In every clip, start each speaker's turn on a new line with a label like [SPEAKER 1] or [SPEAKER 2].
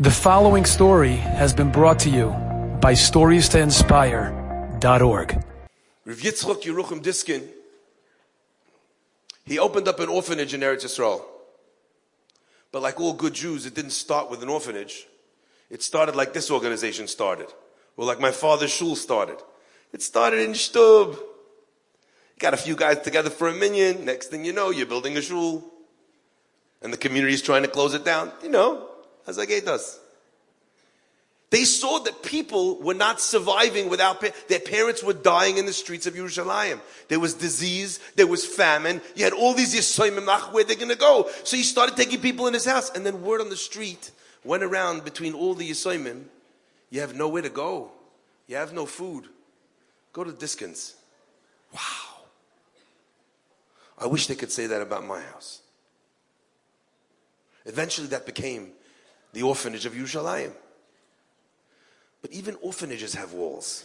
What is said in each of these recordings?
[SPEAKER 1] The following story has been brought to you by StoriesToInspire.org.
[SPEAKER 2] Rav Yitzchok Yeruchim Diskin, he opened up an orphanage in Eretz Yisrael. But like all good Jews, it didn't start with an orphanage. It started like this organization started, or like my father's shul started. It started in Shtub. Got a few guys together for a minyan. Next thing you know, you're building a shul. And the community is trying to close it down. You know, as Agay does. They saw that people were not surviving without pa- their parents were dying in the streets of Yerushalayim. There was disease, there was famine. You had all these Yisoyim where they're going to go. So he started taking people in his house, and then word on the street went around between all the Yisoyim. You have nowhere to go. You have no food. Go to Diskins. Wow. I wish they could say that about my house. Eventually, that became the orphanage of Yerushalayim. But even orphanages have walls.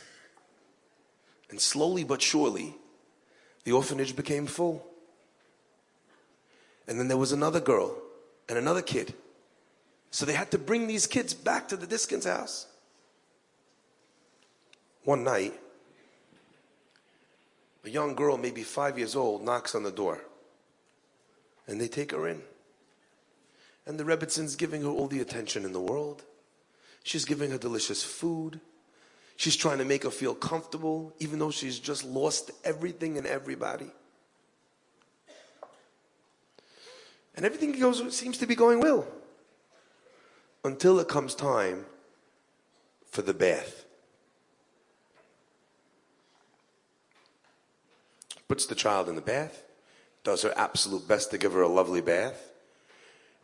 [SPEAKER 2] And slowly but surely, the orphanage became full. And then there was another girl and another kid. So they had to bring these kids back to the Diskins house. One night, a young girl, maybe five years old, knocks on the door. And they take her in. And the Rebbitzins giving her all the attention in the world. She's giving her delicious food. She's trying to make her feel comfortable, even though she's just lost everything and everybody. And everything goes, seems to be going well. Until it comes time for the bath. Puts the child in the bath, does her absolute best to give her a lovely bath.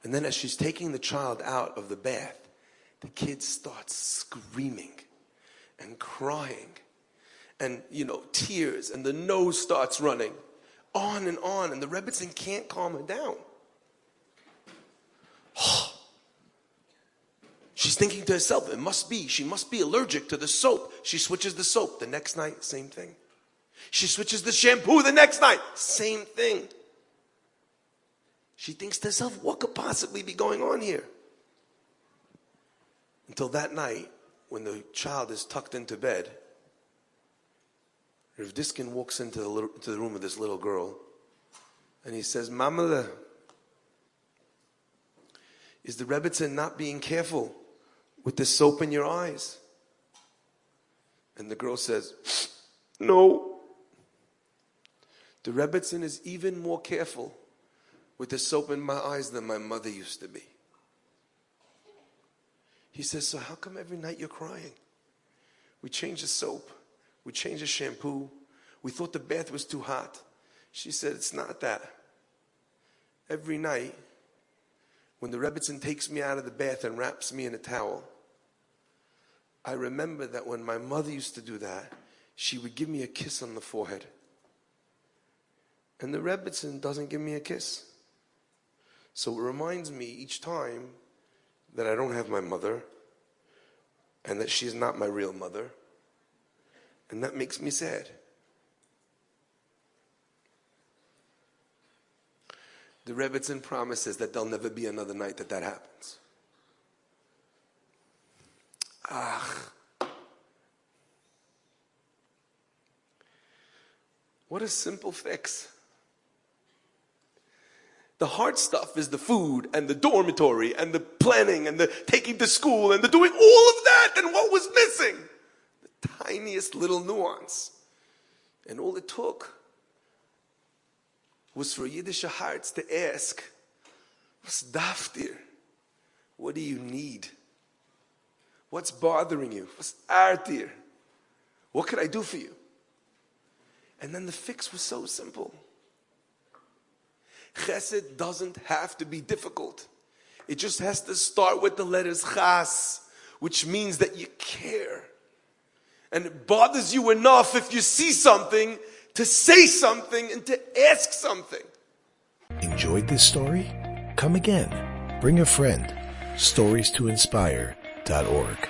[SPEAKER 2] And then as she's taking the child out of the bath, the kid starts screaming and crying and, you know, tears and the nose starts running on and on and the Rebbitzin can't calm her down. She's thinking to herself, it must be, she must be allergic to the soap. She switches the soap. The next night, same thing. She switches the shampoo the next night, same thing. She thinks to herself, what could possibly be going on here? Until that night, when the child is tucked into bed, Rav Diskin walks into the, little, into the room of this little girl and he says, Mama, is the Rebbitzin not being careful with the soap in your eyes? And the girl says, No. The Rebbitzin is even more careful with the soap in my eyes than my mother used to be. He says, So how come every night you're crying? We changed the soap, we changed the shampoo, we thought the bath was too hot. She said, It's not that. Every night, when the Rebbitzin takes me out of the bath and wraps me in a towel, I remember that when my mother used to do that, she would give me a kiss on the forehead. And the Rebbitzin doesn't give me a kiss. So it reminds me each time that I don't have my mother and that she's not my real mother. And that makes me sad. The Rebbitzin promises that there'll never be another night that that happens. Ah. What a simple fix. The hard stuff is the food and the dormitory and the planning and the taking to school and the doing all of that. And what was missing? The tiniest little nuance. And all it took was for Yiddish hearts to ask, What's daftir? What do you need? What's bothering you? What's artir? What could I do for you? And then the fix was so simple. Chesed doesn't have to be difficult. It just has to start with the letters Chas, which means that you care. And it bothers you enough if you see something to say something and to ask something.
[SPEAKER 3] Enjoyed this story? Come again. Bring a friend. Stories to inspire.org.